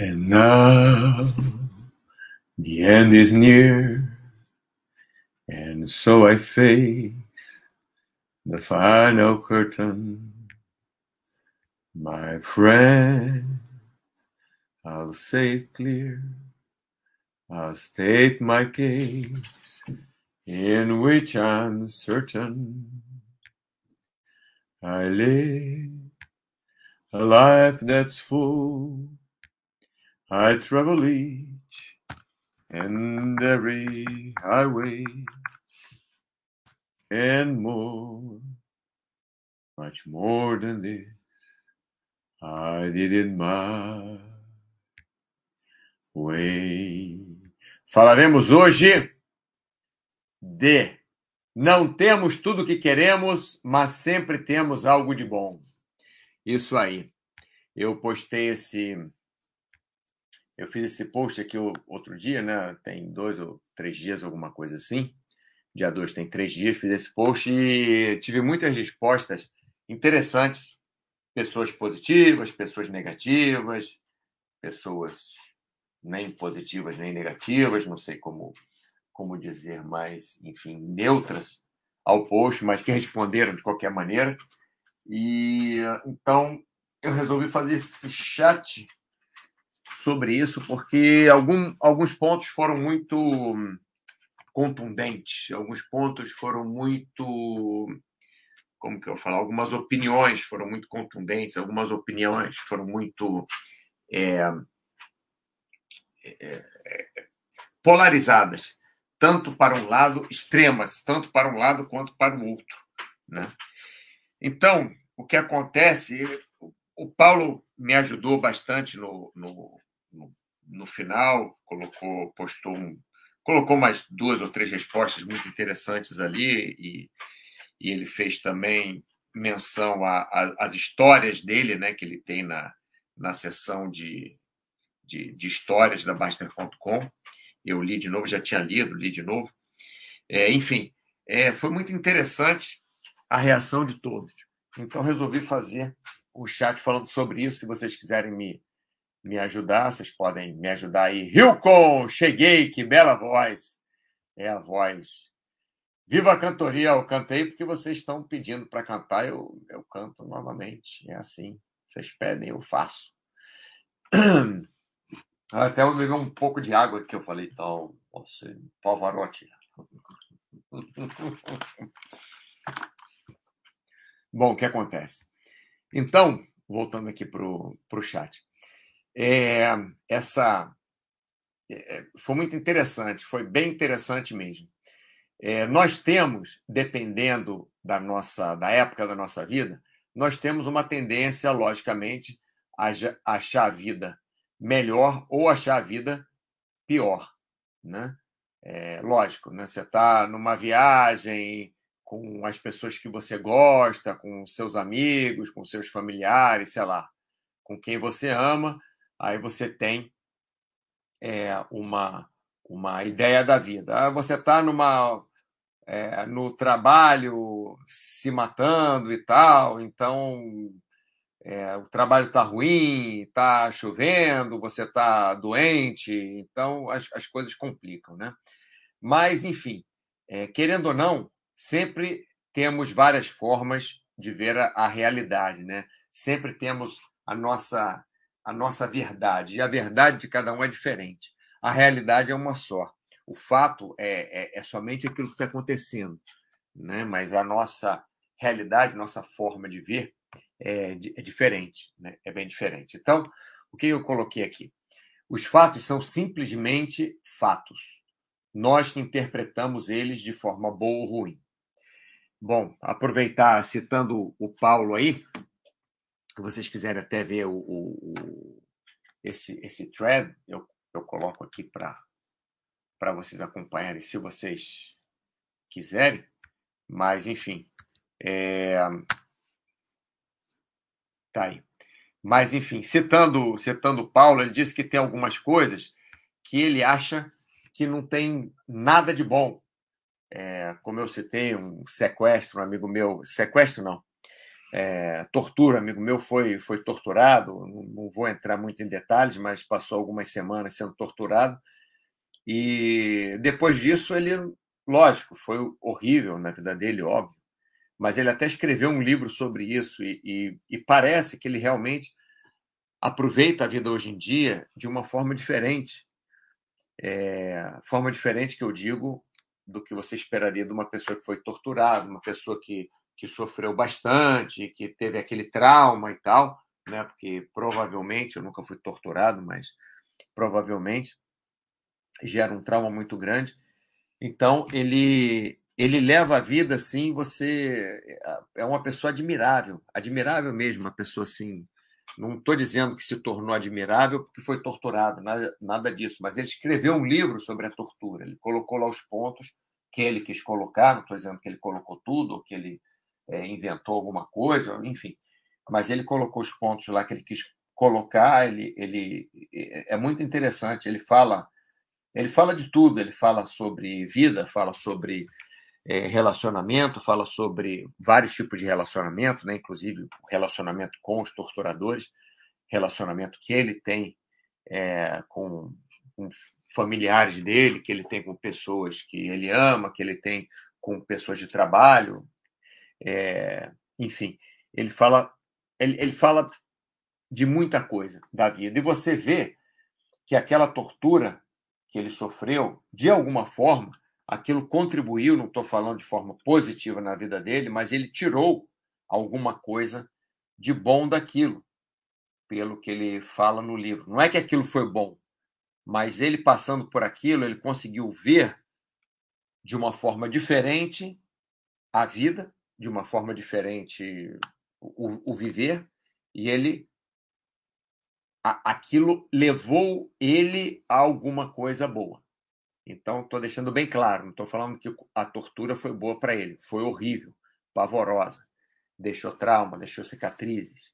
And now the end is near, and so I face the final curtain. My friend, I'll say it clear, I'll state my case, in which I'm certain I live a life that's full. I travel each and every highway and more, much more than this. I did it my way. Falaremos hoje de não temos tudo o que queremos, mas sempre temos algo de bom. Isso aí. Eu postei esse eu fiz esse post aqui outro dia, né? Tem dois ou três dias, alguma coisa assim. Dia 2 tem três dias, fiz esse post e tive muitas respostas interessantes. Pessoas positivas, pessoas negativas, pessoas nem positivas nem negativas, não sei como, como dizer, mas, enfim, neutras ao post, mas que responderam de qualquer maneira. E então eu resolvi fazer esse chat sobre isso, porque algum, alguns pontos foram muito contundentes, alguns pontos foram muito. Como que eu falo? Algumas opiniões foram muito contundentes, algumas opiniões foram muito. É, é, é, polarizadas, tanto para um lado, extremas, tanto para um lado quanto para o outro. Né? Então, o que acontece, o Paulo me ajudou bastante no, no, no, final, colocou, postou um, colocou mais duas ou três respostas muito interessantes ali e, e ele fez também menção às histórias dele, né, que ele tem na, na seção de, de, de histórias da Baster.com. Eu li de novo, já tinha lido, li de novo. É, enfim, é, foi muito interessante a reação de todos. Então, resolvi fazer o chat falando sobre isso. Se vocês quiserem me, me ajudar, vocês podem me ajudar aí. Hilcon, cheguei, que bela voz. É a voz. Viva a cantoria, eu cantei porque vocês estão pedindo para cantar, eu, eu canto novamente. É assim. Vocês pedem, eu faço. Até eu beber um pouco de água que eu falei, então, você, Pavarotti. Bom, o que acontece? Então, voltando aqui para o chat. É, essa é, foi muito interessante, foi bem interessante mesmo. É, nós temos, dependendo da nossa da época da nossa vida, nós temos uma tendência, logicamente, a achar a vida melhor ou achar a vida pior, né? É, lógico, né? Você está numa viagem, com as pessoas que você gosta, com seus amigos, com seus familiares, sei lá, com quem você ama, aí você tem é, uma, uma ideia da vida. Ah, você está numa é, no trabalho se matando e tal, então é, o trabalho está ruim, está chovendo, você está doente, então as, as coisas complicam, né? Mas, enfim, é, querendo ou não, sempre temos várias formas de ver a, a realidade, né? Sempre temos a nossa a nossa verdade e a verdade de cada um é diferente. A realidade é uma só. O fato é, é, é somente aquilo que está acontecendo, né? Mas a nossa realidade, nossa forma de ver é, é diferente, né? É bem diferente. Então, o que eu coloquei aqui? Os fatos são simplesmente fatos. Nós que interpretamos eles de forma boa ou ruim. Bom, aproveitar citando o Paulo aí, vocês quiserem até ver o, o, o esse, esse thread, eu, eu coloco aqui para vocês acompanharem, se vocês quiserem. Mas, enfim, é... tá aí. Mas, enfim, citando, citando Paulo, ele disse que tem algumas coisas que ele acha que não tem nada de bom é, como eu citei, um sequestro, um amigo meu, sequestro não, é, tortura. Amigo meu foi, foi torturado, não, não vou entrar muito em detalhes, mas passou algumas semanas sendo torturado. E depois disso, ele, lógico, foi horrível na vida dele, óbvio, mas ele até escreveu um livro sobre isso e, e, e parece que ele realmente aproveita a vida hoje em dia de uma forma diferente. É, forma diferente que eu digo do que você esperaria de uma pessoa que foi torturada, uma pessoa que, que sofreu bastante, que teve aquele trauma e tal, né? Porque provavelmente, eu nunca fui torturado, mas provavelmente gera um trauma muito grande. Então, ele ele leva a vida assim, você é uma pessoa admirável, admirável mesmo, uma pessoa assim. Não estou dizendo que se tornou admirável porque foi torturado, nada, nada disso, mas ele escreveu um livro sobre a tortura. Ele colocou lá os pontos que ele quis colocar, não estou dizendo que ele colocou tudo, ou que ele é, inventou alguma coisa, enfim, mas ele colocou os pontos lá que ele quis colocar. Ele, ele é muito interessante. Ele fala, ele fala de tudo. Ele fala sobre vida, fala sobre é, relacionamento, fala sobre vários tipos de relacionamento, né? inclusive relacionamento com os torturadores, relacionamento que ele tem é, com, com familiares dele, que ele tem com pessoas que ele ama, que ele tem com pessoas de trabalho, é, enfim, ele fala, ele, ele fala de muita coisa da vida. E você vê que aquela tortura que ele sofreu, de alguma forma, aquilo contribuiu, não estou falando de forma positiva na vida dele, mas ele tirou alguma coisa de bom daquilo, pelo que ele fala no livro. Não é que aquilo foi bom, mas ele passando por aquilo, ele conseguiu ver de uma forma diferente a vida, de uma forma diferente o, o viver, e ele a, aquilo levou ele a alguma coisa boa. Então, estou deixando bem claro, não estou falando que a tortura foi boa para ele, foi horrível, pavorosa, deixou trauma, deixou cicatrizes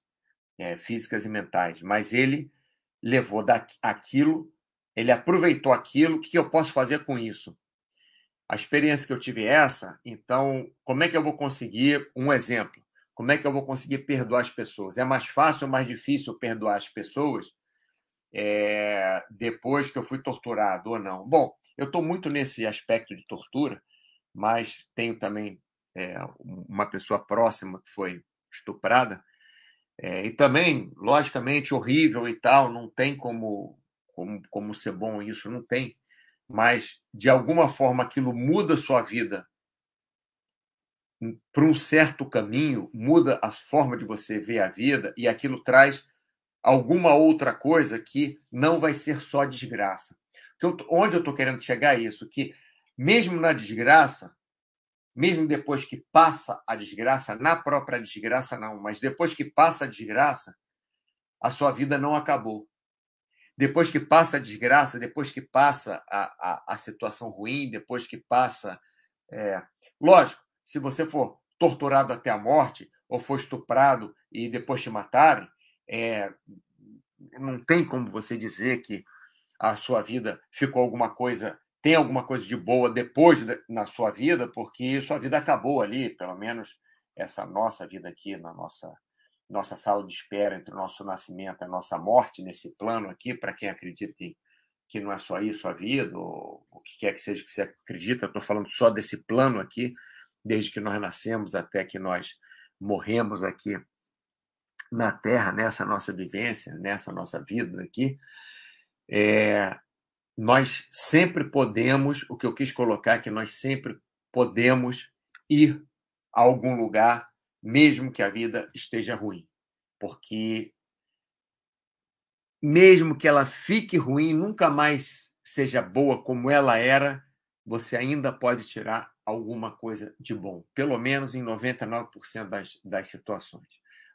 é, físicas e mentais, mas ele levou aquilo, ele aproveitou aquilo, o que eu posso fazer com isso? A experiência que eu tive é essa, então, como é que eu vou conseguir um exemplo? Como é que eu vou conseguir perdoar as pessoas? É mais fácil ou mais difícil perdoar as pessoas é, depois que eu fui torturado ou não? Bom, eu estou muito nesse aspecto de tortura, mas tenho também é, uma pessoa próxima que foi estuprada. É, e também, logicamente, horrível e tal, não tem como, como, como ser bom isso, não tem. Mas, de alguma forma, aquilo muda sua vida para um certo caminho, muda a forma de você ver a vida e aquilo traz alguma outra coisa que não vai ser só desgraça. Eu, onde eu estou querendo chegar é isso, que mesmo na desgraça, mesmo depois que passa a desgraça, na própria desgraça não, mas depois que passa a desgraça, a sua vida não acabou. Depois que passa a desgraça, depois que passa a, a, a situação ruim, depois que passa. É... Lógico, se você for torturado até a morte, ou for estuprado e depois te matarem, é, não tem como você dizer que a sua vida ficou alguma coisa, tem alguma coisa de boa depois de, na sua vida, porque sua vida acabou ali, pelo menos essa nossa vida aqui, na nossa, nossa sala de espera entre o nosso nascimento e a nossa morte, nesse plano aqui, para quem acredita que, que não é só isso a vida, ou o que quer que seja que você acredita, estou falando só desse plano aqui, desde que nós nascemos até que nós morremos aqui na Terra, nessa nossa vivência, nessa nossa vida aqui, é, nós sempre podemos, o que eu quis colocar é que nós sempre podemos ir a algum lugar, mesmo que a vida esteja ruim. Porque, mesmo que ela fique ruim, nunca mais seja boa como ela era, você ainda pode tirar alguma coisa de bom, pelo menos em 99% das, das situações.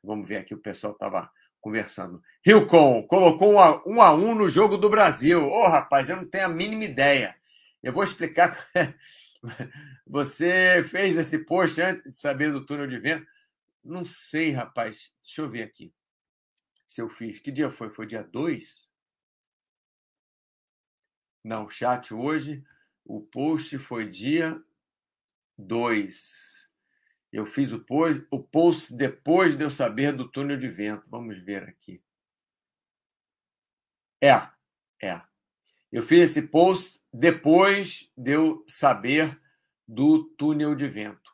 Vamos ver aqui, o pessoal estava conversando. Hilcon colocou um a, um a um no jogo do Brasil. Ô, oh, rapaz, eu não tenho a mínima ideia. Eu vou explicar. Você fez esse post antes de saber do túnel de vento? Não sei, rapaz. Deixa eu ver aqui. Se eu fiz. Que dia foi? Foi dia 2? Não, chat hoje. O post foi dia 2. Eu fiz o post, o post depois de eu saber do túnel de vento. Vamos ver aqui. É, é. Eu fiz esse post depois de eu saber do túnel de vento.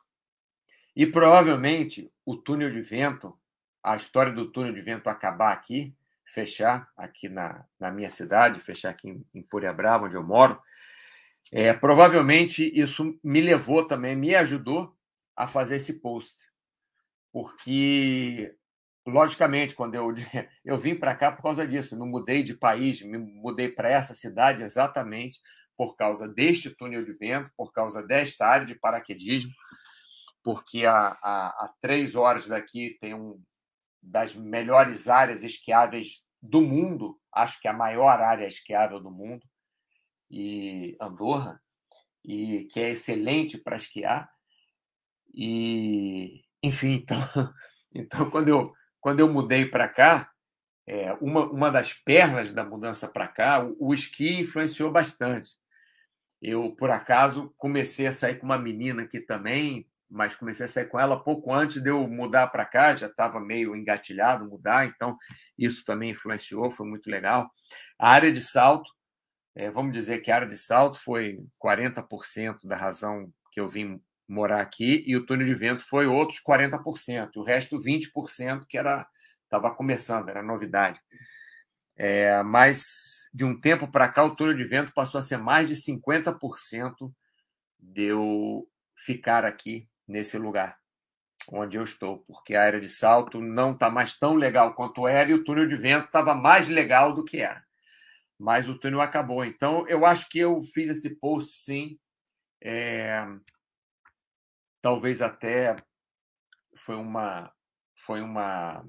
E provavelmente o túnel de vento, a história do túnel de vento acabar aqui, fechar aqui na, na minha cidade, fechar aqui em, em Brava, onde eu moro, é, provavelmente isso me levou também, me ajudou a fazer esse post. Porque, logicamente, quando eu, eu vim para cá por causa disso, não mudei de país, me mudei para essa cidade exatamente por causa deste túnel de vento, por causa desta área de paraquedismo, porque a, a, a três horas daqui tem um das melhores áreas esquiáveis do mundo, acho que a maior área esquiável do mundo, e Andorra, e que é excelente para esquiar. E, enfim, então, então quando, eu, quando eu mudei para cá, é, uma, uma das pernas da mudança para cá, o, o esqui influenciou bastante. Eu, por acaso, comecei a sair com uma menina aqui também, mas comecei a sair com ela pouco antes de eu mudar para cá, já estava meio engatilhado mudar, então isso também influenciou, foi muito legal. A área de salto, é, vamos dizer que a área de salto foi 40% da razão que eu vim morar aqui, e o túnel de vento foi outros 40%, o resto 20% que era estava começando, era novidade. É, mas de um tempo para cá, o túnel de vento passou a ser mais de 50% de eu ficar aqui nesse lugar onde eu estou, porque a área de salto não está mais tão legal quanto era e o túnel de vento estava mais legal do que era. Mas o túnel acabou. Então, eu acho que eu fiz esse post sim. É... Talvez até foi uma foi uma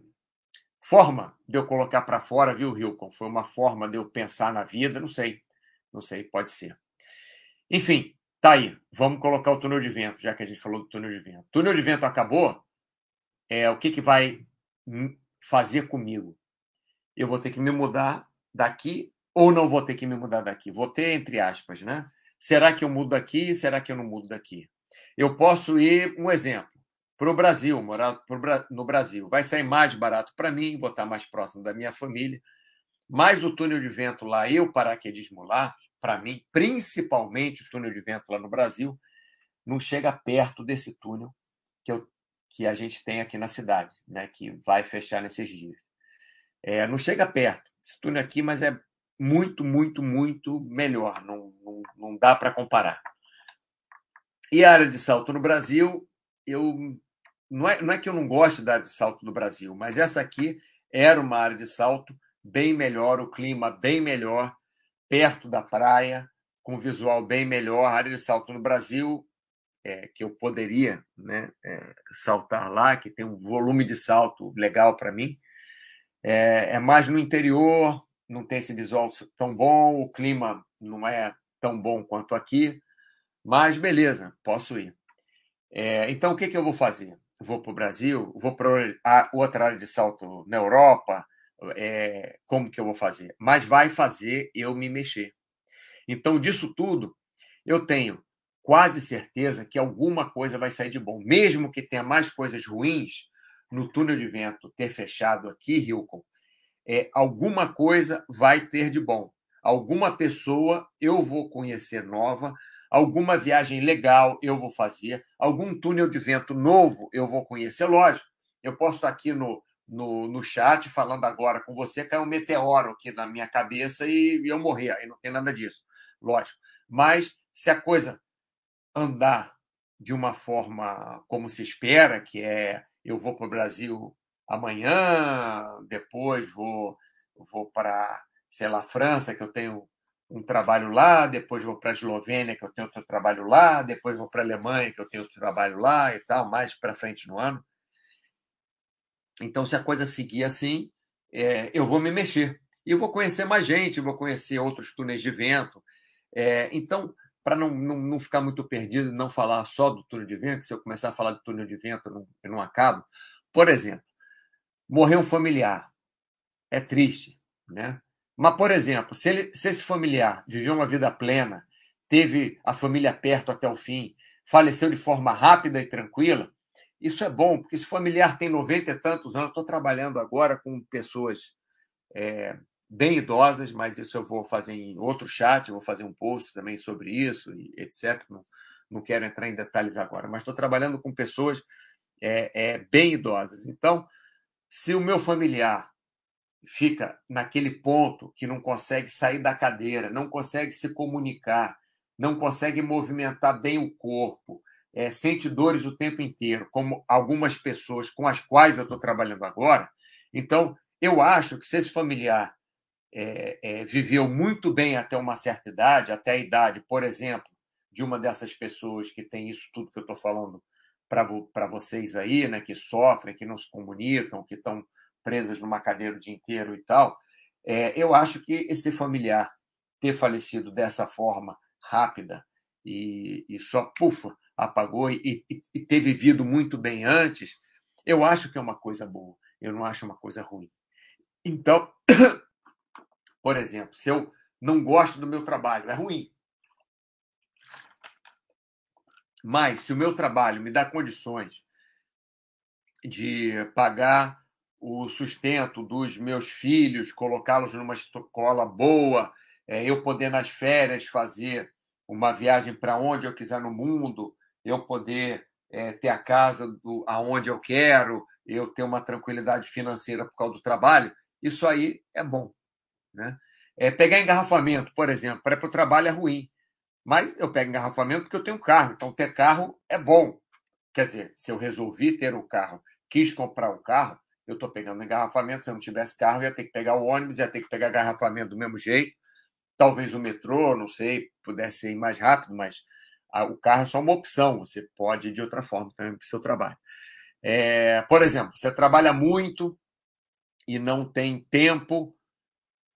forma de eu colocar para fora, viu, Hilcon? Foi uma forma de eu pensar na vida, não sei. Não sei, pode ser. Enfim, tá aí. Vamos colocar o túnel de vento, já que a gente falou do túnel de vento. Túnel de vento acabou, é o que, que vai fazer comigo? Eu vou ter que me mudar daqui ou não vou ter que me mudar daqui? Vou ter, entre aspas, né? Será que eu mudo daqui? Será que eu não mudo daqui? Eu posso ir, um exemplo para o Brasil, morar no Brasil. Vai sair mais barato para mim, vou estar mais próximo da minha família. Mas o túnel de vento lá e o paraquedismo lá, para mim, principalmente o túnel de vento lá no Brasil, não chega perto desse túnel que, eu, que a gente tem aqui na cidade, né, que vai fechar nesses dias. É, não chega perto esse túnel aqui, mas é muito, muito, muito melhor. Não, não, não dá para comparar. E a área de salto no Brasil, eu não é, não é que eu não goste da área de salto do Brasil, mas essa aqui era uma área de salto bem melhor, o clima bem melhor, perto da praia, com visual bem melhor. Área de salto no Brasil, é, que eu poderia né, é, saltar lá, que tem um volume de salto legal para mim, é, é mais no interior, não tem esse visual tão bom, o clima não é tão bom quanto aqui, mas beleza, posso ir. É, então, o que, que eu vou fazer? vou para o Brasil, vou para outra área de salto na Europa, é, como que eu vou fazer? Mas vai fazer eu me mexer. Então, disso tudo, eu tenho quase certeza que alguma coisa vai sair de bom. Mesmo que tenha mais coisas ruins, no túnel de vento ter fechado aqui, Hilcon, é, alguma coisa vai ter de bom. Alguma pessoa eu vou conhecer nova, alguma viagem legal eu vou fazer, algum túnel de vento novo eu vou conhecer. Lógico, eu posso estar aqui no, no, no chat falando agora com você, cai um meteoro aqui na minha cabeça e, e eu morrer. Aí não tem nada disso, lógico. Mas se a coisa andar de uma forma como se espera, que é eu vou para o Brasil amanhã, depois vou, vou para, sei lá, França, que eu tenho um trabalho lá, depois vou para a Eslovênia, que eu tenho outro trabalho lá, depois vou para a Alemanha, que eu tenho outro trabalho lá e tal, mais para frente no ano. Então, se a coisa seguir assim, é, eu vou me mexer. E eu vou conhecer mais gente, vou conhecer outros túneis de vento. É, então, para não, não, não, ficar muito perdido não falar só do túnel de vento, se eu começar a falar do túnel de vento, eu não, eu não acabo. Por exemplo, morrer um familiar. É triste, né? Mas, por exemplo, se, ele, se esse familiar viveu uma vida plena, teve a família perto até o fim, faleceu de forma rápida e tranquila, isso é bom, porque esse familiar tem 90 e tantos anos, estou trabalhando agora com pessoas é, bem idosas, mas isso eu vou fazer em outro chat, vou fazer um post também sobre isso, etc. Não, não quero entrar em detalhes agora, mas estou trabalhando com pessoas é, é, bem idosas. Então, se o meu familiar fica naquele ponto que não consegue sair da cadeira, não consegue se comunicar, não consegue movimentar bem o corpo, é, sente dores o tempo inteiro, como algumas pessoas com as quais eu estou trabalhando agora, então eu acho que se esse familiar é, é, viveu muito bem até uma certa idade, até a idade, por exemplo, de uma dessas pessoas que tem isso tudo que eu estou falando para vocês aí, né, que sofrem, que não se comunicam, que estão presas numa cadeira o dia inteiro e tal, é, eu acho que esse familiar ter falecido dessa forma rápida e, e só, pufa, apagou e, e, e ter vivido muito bem antes, eu acho que é uma coisa boa, eu não acho uma coisa ruim. Então, por exemplo, se eu não gosto do meu trabalho, é ruim. Mas se o meu trabalho me dá condições de pagar o sustento dos meus filhos, colocá-los numa escola boa, é, eu poder nas férias fazer uma viagem para onde eu quiser no mundo, eu poder é, ter a casa do, aonde eu quero, eu ter uma tranquilidade financeira por causa do trabalho, isso aí é bom. Né? É, pegar engarrafamento, por exemplo, para ir o trabalho é ruim. Mas eu pego engarrafamento porque eu tenho carro. Então, ter carro é bom. Quer dizer, se eu resolvi ter o um carro, quis comprar o um carro, eu estou pegando engarrafamento. Se eu não tivesse carro, ia ter que pegar o ônibus, ia ter que pegar engarrafamento do mesmo jeito. Talvez o metrô, não sei, pudesse ir mais rápido, mas o carro é só uma opção. Você pode ir de outra forma também para o seu trabalho. É, por exemplo, você trabalha muito e não tem tempo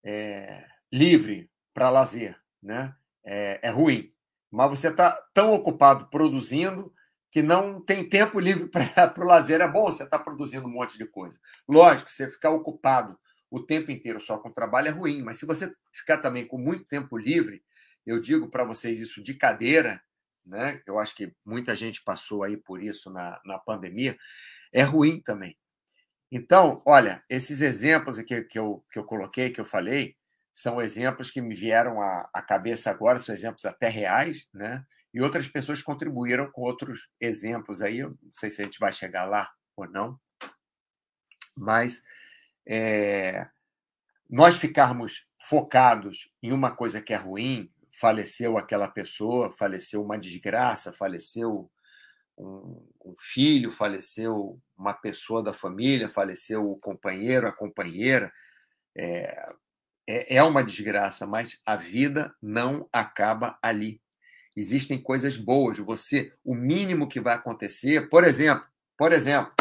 é, livre para lazer, né? é, é ruim. Mas você está tão ocupado produzindo que não tem tempo livre para o lazer. É bom você estar tá produzindo um monte de coisa. Lógico, você ficar ocupado o tempo inteiro só com trabalho é ruim, mas se você ficar também com muito tempo livre, eu digo para vocês isso de cadeira, né? Eu acho que muita gente passou aí por isso na, na pandemia, é ruim também. Então, olha, esses exemplos aqui que eu, que eu coloquei, que eu falei, são exemplos que me vieram à, à cabeça agora, são exemplos até reais, né? E outras pessoas contribuíram com outros exemplos aí, eu não sei se a gente vai chegar lá ou não, mas é, nós ficarmos focados em uma coisa que é ruim, faleceu aquela pessoa, faleceu uma desgraça, faleceu um, um, filho, faleceu uma pessoa da família, faleceu o companheiro, a companheira, é, é, é uma desgraça, mas a vida não acaba ali. Existem coisas boas. Você, o mínimo que vai acontecer, por exemplo, por exemplo,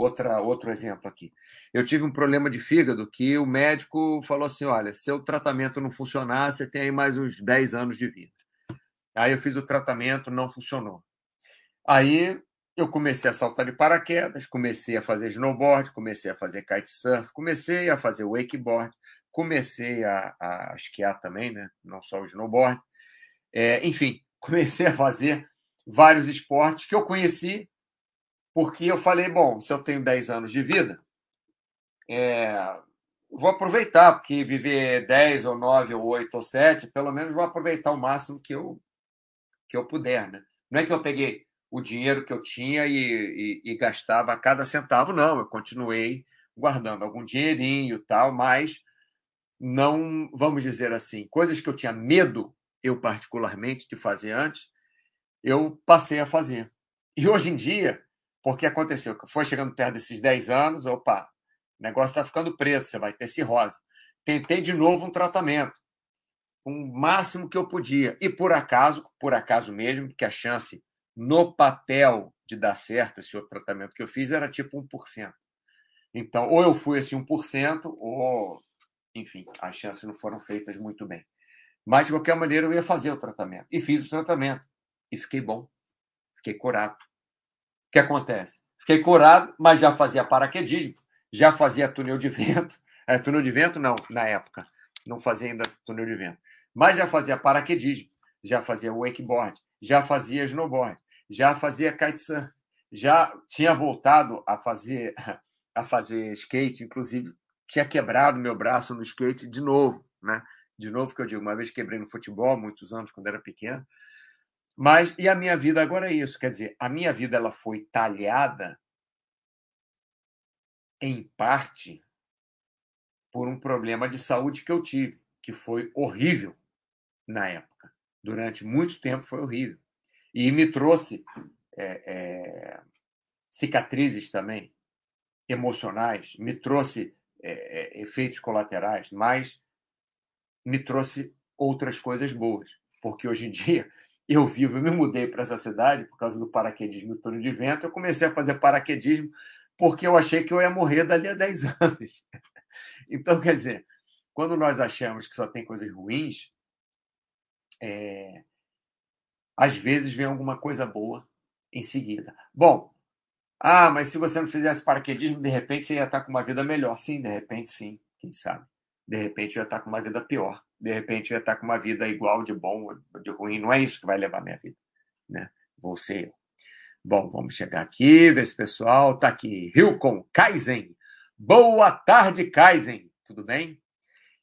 outra, outro exemplo aqui. Eu tive um problema de fígado que o médico falou assim: olha, seu tratamento não funcionar, você tem aí mais uns 10 anos de vida. Aí eu fiz o tratamento, não funcionou. Aí eu comecei a saltar de paraquedas, comecei a fazer snowboard, comecei a fazer kitesurf, comecei a fazer wakeboard, comecei a, a esquiar também, né? não só o snowboard. É, enfim, comecei a fazer vários esportes que eu conheci porque eu falei, bom, se eu tenho 10 anos de vida, é, vou aproveitar, porque viver 10 ou 9 ou 8 ou 7, pelo menos vou aproveitar o máximo que eu, que eu puder. Né? Não é que eu peguei o dinheiro que eu tinha e, e, e gastava cada centavo, não, eu continuei guardando algum dinheirinho e tal, mas não, vamos dizer assim, coisas que eu tinha medo, eu particularmente, de fazer antes, eu passei a fazer. E hoje em dia, porque aconteceu? Foi chegando perto desses 10 anos, opa, o negócio está ficando preto, você vai ter cirrose. Tentei de novo um tratamento, o máximo que eu podia. E por acaso, por acaso mesmo, que a chance no papel de dar certo esse outro tratamento que eu fiz era tipo 1%. Então, ou eu fui esse 1%, ou enfim, as chances não foram feitas muito bem. Mas, de qualquer maneira, eu ia fazer o tratamento. E fiz o tratamento. E fiquei bom. Fiquei curado. Que acontece? Fiquei curado, mas já fazia paraquedismo, já fazia túnel de vento. É, túnel de vento, não, na época. Não fazia ainda túnel de vento. Mas já fazia paraquedismo, já fazia wakeboard, já fazia snowboard, já fazia kitesurf, já tinha voltado a fazer a fazer skate, inclusive tinha quebrado meu braço no skate de novo, né? De novo que eu digo, uma vez quebrei no futebol, muitos anos quando era pequeno. Mas e a minha vida agora é isso, quer dizer, a minha vida ela foi talhada em parte por um problema de saúde que eu tive, que foi horrível na época. Durante muito tempo foi horrível. E me trouxe é, é, cicatrizes também emocionais, me trouxe é, é efeitos colaterais, mas me trouxe outras coisas boas. Porque hoje em dia eu vivo, eu me mudei para essa cidade por causa do paraquedismo do túnel de vento. Eu comecei a fazer paraquedismo porque eu achei que eu ia morrer dali a 10 anos. Então, quer dizer, quando nós achamos que só tem coisas ruins, é... às vezes vem alguma coisa boa em seguida. Bom, ah, mas se você não fizesse paraquedismo, de repente você ia estar com uma vida melhor. Sim, de repente sim, quem sabe. De repente eu ia estar com uma vida pior. De repente eu ia estar com uma vida igual de bom ou de ruim. Não é isso que vai levar minha vida. Né? Vou ser eu. Bom, vamos chegar aqui, ver se o pessoal está aqui. Hilcon Kaizen. Boa tarde, Kaizen. Tudo bem?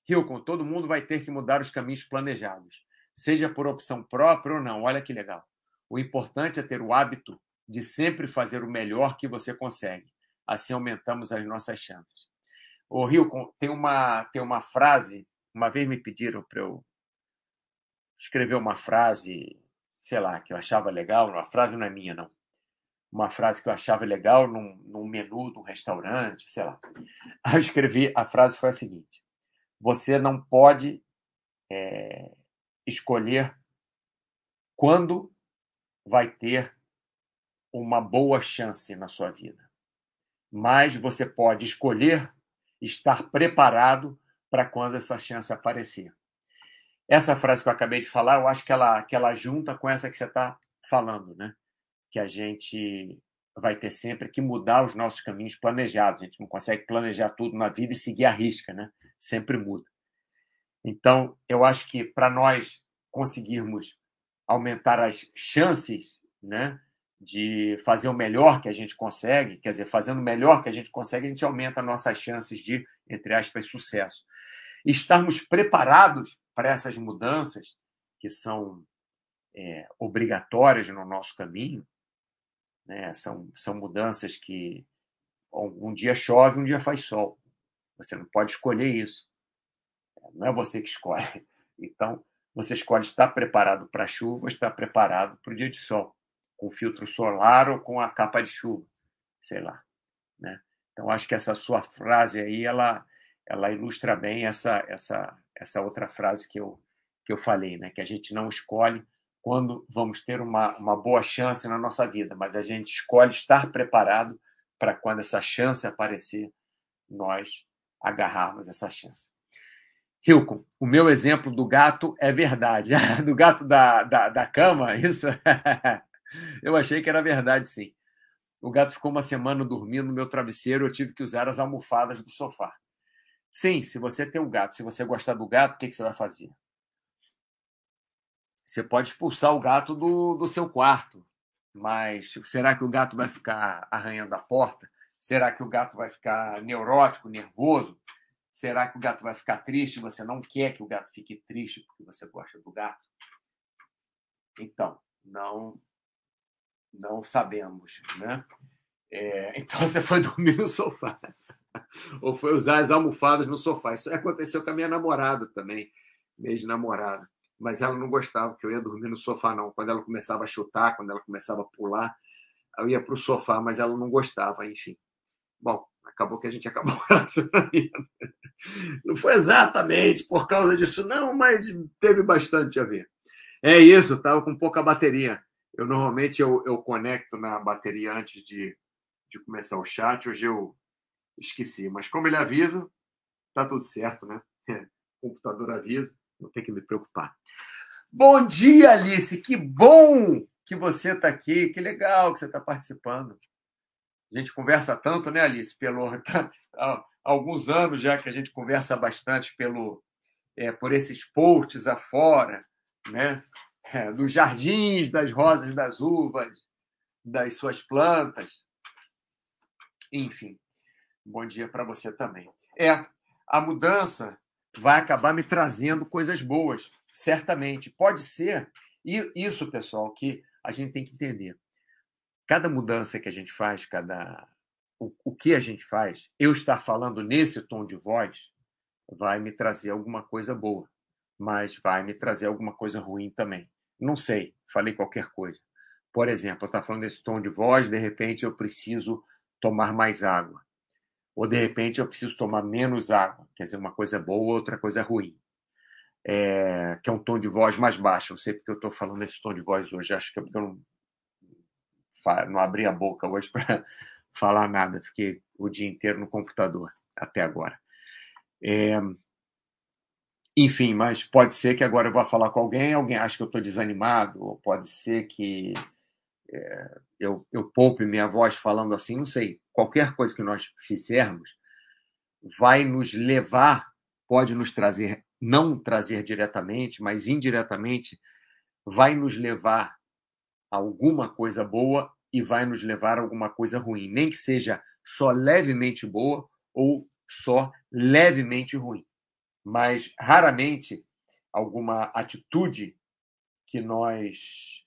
Hilcon, todo mundo vai ter que mudar os caminhos planejados, seja por opção própria ou não. Olha que legal. O importante é ter o hábito de sempre fazer o melhor que você consegue. Assim aumentamos as nossas chances. O Hilcon, tem uma, tem uma frase, uma vez me pediram para eu escrever uma frase, sei lá, que eu achava legal, uma frase não é minha, não uma frase que eu achava legal num, num menu de um restaurante, sei lá. Aí eu escrevi, a frase foi a seguinte: Você não pode é, escolher quando vai ter uma boa chance na sua vida, mas você pode escolher estar preparado para quando essa chance aparecer. Essa frase que eu acabei de falar, eu acho que ela, que ela junta com essa que você está falando, né? que a gente vai ter sempre que mudar os nossos caminhos planejados. A gente não consegue planejar tudo na vida e seguir a risca, né? Sempre muda. Então, eu acho que para nós conseguirmos aumentar as chances, né, de fazer o melhor que a gente consegue, quer dizer, fazendo o melhor que a gente consegue, a gente aumenta nossas chances de, entre aspas, sucesso. Estarmos preparados para essas mudanças que são é, obrigatórias no nosso caminho, né? São, são mudanças que um dia chove, um dia faz sol. Você não pode escolher isso. Não é você que escolhe. Então, você escolhe estar preparado para a chuva ou estar preparado para o dia de sol, com filtro solar ou com a capa de chuva, sei lá. Né? Então, acho que essa sua frase aí, ela, ela ilustra bem essa, essa, essa outra frase que eu, que eu falei, né? que a gente não escolhe, quando vamos ter uma, uma boa chance na nossa vida, mas a gente escolhe estar preparado para quando essa chance aparecer, nós agarrarmos essa chance. Hilcon, o meu exemplo do gato é verdade. do gato da, da, da cama, isso? eu achei que era verdade, sim. O gato ficou uma semana dormindo no meu travesseiro, eu tive que usar as almofadas do sofá. Sim, se você tem um gato, se você gostar do gato, o que, que você vai fazer? Você pode expulsar o gato do, do seu quarto, mas será que o gato vai ficar arranhando a porta? Será que o gato vai ficar neurótico, nervoso? Será que o gato vai ficar triste? Você não quer que o gato fique triste porque você gosta do gato? Então, não, não sabemos, né? É, então você foi dormir no sofá ou foi usar as almofadas no sofá. Isso aconteceu com a minha namorada também, mesmo namorada mas ela não gostava que eu ia dormir no sofá, não. Quando ela começava a chutar, quando ela começava a pular, eu ia para o sofá, mas ela não gostava, enfim. Bom, acabou que a gente acabou Não foi exatamente por causa disso, não, mas teve bastante a ver. É isso, estava com pouca bateria. Eu normalmente eu, eu conecto na bateria antes de, de começar o chat. Hoje eu esqueci, mas como ele avisa, tá tudo certo, né? O computador avisa não tem que me preocupar. Bom dia, Alice. Que bom que você está aqui. Que legal que você está participando. A gente conversa tanto, né, Alice? Pelo há alguns anos já que a gente conversa bastante pelo é, por esses posts afora, né? É, dos jardins, das rosas, das uvas, das suas plantas. Enfim, bom dia para você também. É, a mudança vai acabar me trazendo coisas boas, certamente. Pode ser, e isso, pessoal, que a gente tem que entender. Cada mudança que a gente faz, cada o, o que a gente faz, eu estar falando nesse tom de voz, vai me trazer alguma coisa boa, mas vai me trazer alguma coisa ruim também. Não sei, falei qualquer coisa. Por exemplo, eu estou falando desse tom de voz, de repente eu preciso tomar mais água. Ou de repente eu preciso tomar menos água. Quer dizer, uma coisa boa, outra coisa ruim. É, que é um tom de voz mais baixo. Não sei porque eu estou falando esse tom de voz hoje. Acho que é porque eu não, não abri a boca hoje para falar nada. Fiquei o dia inteiro no computador até agora. É, enfim, mas pode ser que agora eu vá falar com alguém, alguém acha que eu estou desanimado, ou pode ser que é, eu, eu poupe minha voz falando assim, não sei. Qualquer coisa que nós fizermos vai nos levar, pode nos trazer, não trazer diretamente, mas indiretamente, vai nos levar a alguma coisa boa e vai nos levar a alguma coisa ruim, nem que seja só levemente boa ou só levemente ruim. Mas raramente alguma atitude que nós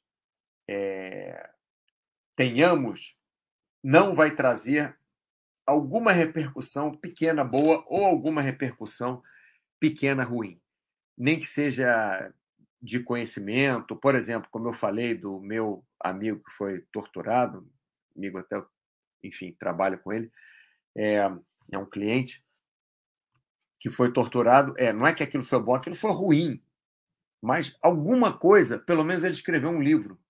é, tenhamos não vai trazer alguma repercussão pequena boa ou alguma repercussão pequena ruim. Nem que seja de conhecimento, por exemplo, como eu falei do meu amigo que foi torturado, amigo até, enfim, trabalho com ele, é, é um cliente, que foi torturado, é, não é que aquilo foi bom, aquilo foi ruim, mas alguma coisa, pelo menos ele escreveu um livro.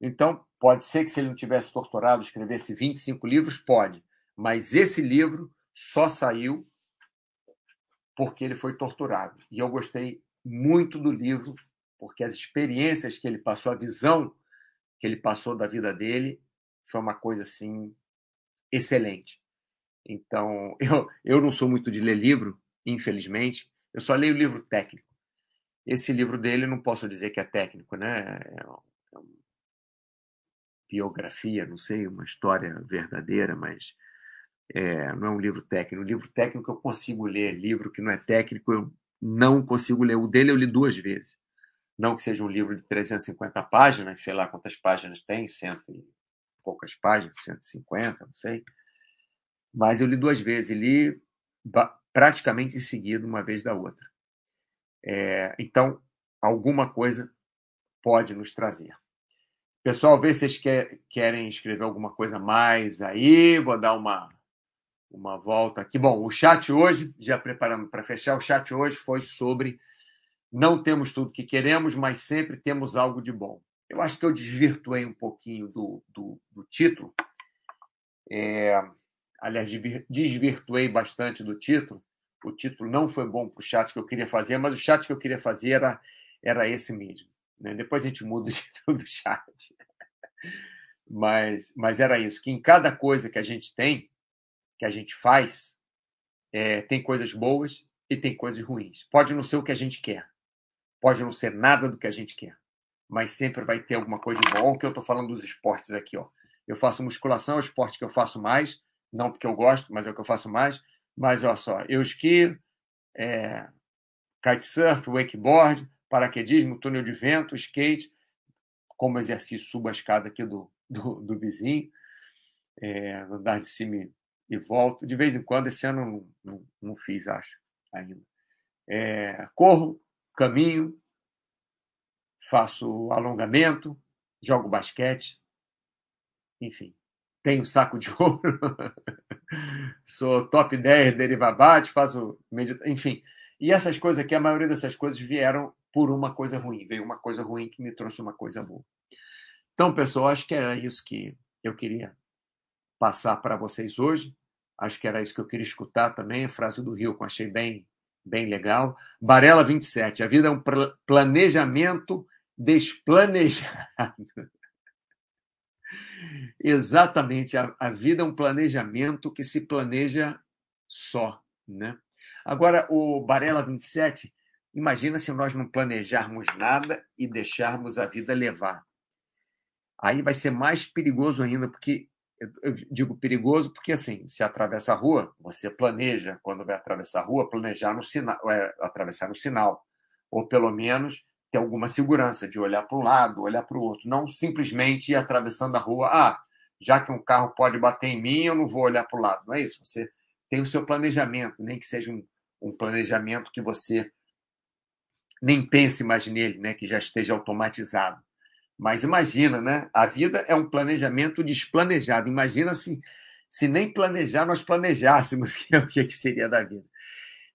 Então, pode ser que se ele não tivesse torturado, escrevesse 25 livros, pode, mas esse livro só saiu porque ele foi torturado. E eu gostei muito do livro, porque as experiências que ele passou, a visão que ele passou da vida dele, foi uma coisa assim excelente. Então, eu, eu não sou muito de ler livro, infelizmente. Eu só leio livro técnico. Esse livro dele não posso dizer que é técnico, né? Biografia, não sei, uma história verdadeira, mas é, não é um livro técnico. O livro técnico eu consigo ler, livro que não é técnico eu não consigo ler. O dele eu li duas vezes. Não que seja um livro de 350 páginas, sei lá quantas páginas tem, cento e poucas páginas, 150, não sei. Mas eu li duas vezes, li praticamente em seguida, uma vez da outra. É, então, alguma coisa pode nos trazer. Pessoal, vê se vocês quer, querem escrever alguma coisa mais aí. Vou dar uma, uma volta aqui. Bom, o chat hoje, já preparando para fechar, o chat hoje foi sobre não temos tudo que queremos, mas sempre temos algo de bom. Eu acho que eu desvirtuei um pouquinho do, do, do título. É, aliás, desvirtuei bastante do título. O título não foi bom para o chat que eu queria fazer, mas o chat que eu queria fazer era, era esse mesmo. Né? Depois a gente muda o título do chat. Mas, mas era isso, que em cada coisa que a gente tem, que a gente faz, é, tem coisas boas e tem coisas ruins. Pode não ser o que a gente quer, pode não ser nada do que a gente quer, mas sempre vai ter alguma coisa de bom. Que eu estou falando dos esportes aqui, ó. Eu faço musculação, é o esporte que eu faço mais, não porque eu gosto, mas é o que eu faço mais. Mas olha só, eu esqui, é, kitesurf, wakeboard, paraquedismo, túnel de vento, skate, como exercício, subo a escada aqui do, do, do vizinho, é, andar de cima e volto. De vez em quando, esse ano não, não, não fiz, acho, ainda. É, corro, caminho, faço alongamento, jogo basquete, enfim tenho saco de ouro, sou top 10 derivabate, faço meditação, enfim. E essas coisas aqui, a maioria dessas coisas vieram por uma coisa ruim, veio uma coisa ruim que me trouxe uma coisa boa. Então, pessoal, acho que era isso que eu queria passar para vocês hoje. Acho que era isso que eu queria escutar também, a frase do Rio, que eu achei bem, bem legal. Barela 27, a vida é um planejamento desplanejado. Exatamente, a, a vida é um planejamento que se planeja só, né? Agora, o Barela 27, imagina se nós não planejarmos nada e deixarmos a vida levar. aí vai ser mais perigoso ainda, porque eu digo perigoso porque assim, se atravessa a rua, você planeja quando vai atravessar a rua, planejar no sinal, é, atravessar no sinal, ou pelo menos ter alguma segurança de olhar para um lado, olhar para o outro, não simplesmente ir atravessando a rua, ah, já que um carro pode bater em mim, eu não vou olhar para o lado. Não é isso. Você tem o seu planejamento, nem que seja um, um planejamento que você nem pense mais nele, né, que já esteja automatizado. Mas imagina, né? A vida é um planejamento desplanejado. Imagina se, se nem planejar nós planejássemos o que, seria da vida.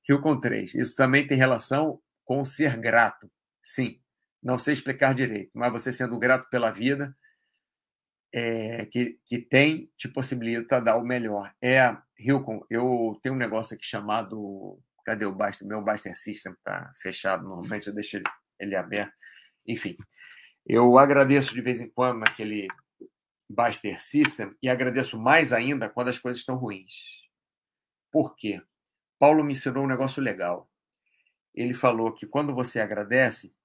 Rio com três. Isso também tem relação com ser grato. Sim, não sei explicar direito, mas você sendo grato pela vida, é, que, que tem, te possibilita dar o melhor. É, Hilcon, eu tenho um negócio aqui chamado. Cadê o Baster? Meu Baster System está fechado, normalmente eu deixo ele, ele aberto. Enfim, eu agradeço de vez em quando naquele Baster System e agradeço mais ainda quando as coisas estão ruins. Por quê? Paulo me ensinou um negócio legal. Ele falou que quando você agradece,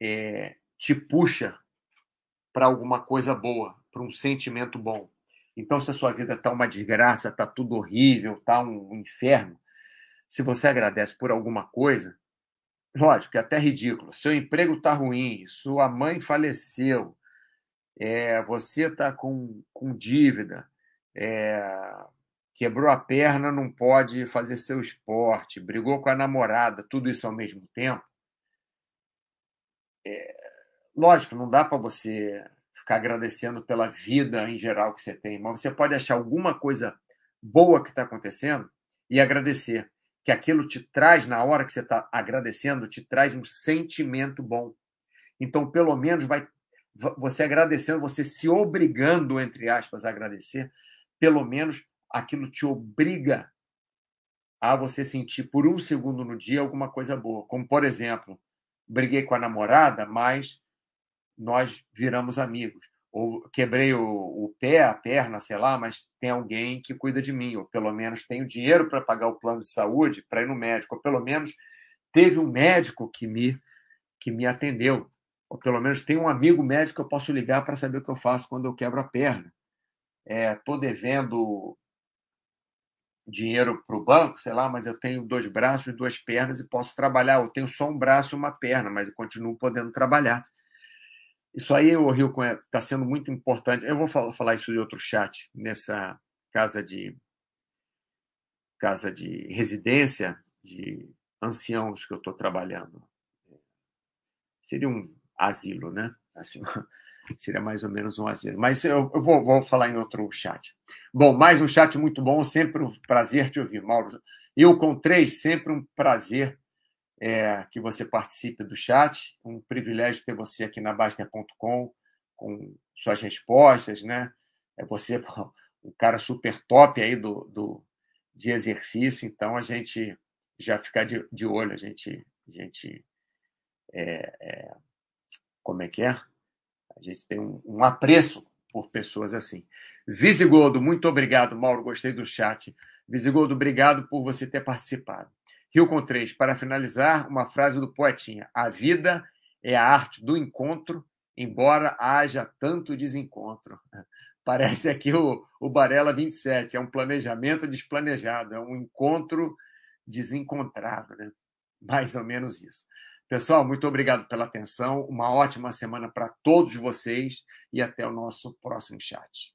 é, te puxa para alguma coisa boa, para um sentimento bom. Então, se a sua vida está uma desgraça, está tudo horrível, está um inferno, se você agradece por alguma coisa, lógico, é até ridículo. Seu emprego está ruim, sua mãe faleceu, é, você está com, com dívida, é, quebrou a perna, não pode fazer seu esporte, brigou com a namorada, tudo isso ao mesmo tempo. É, lógico, não dá para você ficar agradecendo pela vida em geral que você tem, mas você pode achar alguma coisa boa que está acontecendo e agradecer. Que aquilo te traz, na hora que você está agradecendo, te traz um sentimento bom. Então, pelo menos, vai você agradecendo, você se obrigando, entre aspas, a agradecer, pelo menos aquilo te obriga a você sentir por um segundo no dia alguma coisa boa. Como, por exemplo, briguei com a namorada, mas nós viramos amigos. Ou quebrei o, o, pé, a perna, sei lá, mas tem alguém que cuida de mim, ou pelo menos tenho dinheiro para pagar o plano de saúde para ir no médico, ou pelo menos teve um médico que me, que me atendeu, ou pelo menos tem um amigo médico que eu posso ligar para saber o que eu faço quando eu quebro a perna. Estou é, devendo dinheiro para o banco, sei lá, mas eu tenho dois braços e duas pernas e posso trabalhar. Eu tenho só um braço e uma perna, mas eu continuo podendo trabalhar. Isso aí, o Rio está sendo muito importante. Eu vou falar, falar isso em outro chat, nessa casa de casa de residência de anciãos que eu estou trabalhando. Seria um asilo, né? Assim, seria mais ou menos um asilo. Mas eu, eu vou, vou, falar em outro chat. Bom, mais um chat muito bom, sempre um prazer te ouvir, Mauro. Eu com três, sempre um prazer é, que você participe do chat. Um privilégio ter você aqui na Baster.com com suas respostas, né? É você um cara super top aí do, do de exercício, então a gente já fica de, de olho, a gente, a gente é, é, como é que é? A gente tem um, um apreço por pessoas assim. Visigodo, muito obrigado, Mauro, gostei do chat. Visigodo, obrigado por você ter participado. Rio com três. Para finalizar, uma frase do poetinha: A vida é a arte do encontro, embora haja tanto desencontro. Parece aqui o, o Barela 27, é um planejamento desplanejado, é um encontro desencontrado, né? Mais ou menos isso. Pessoal, muito obrigado pela atenção, uma ótima semana para todos vocês e até o nosso próximo chat.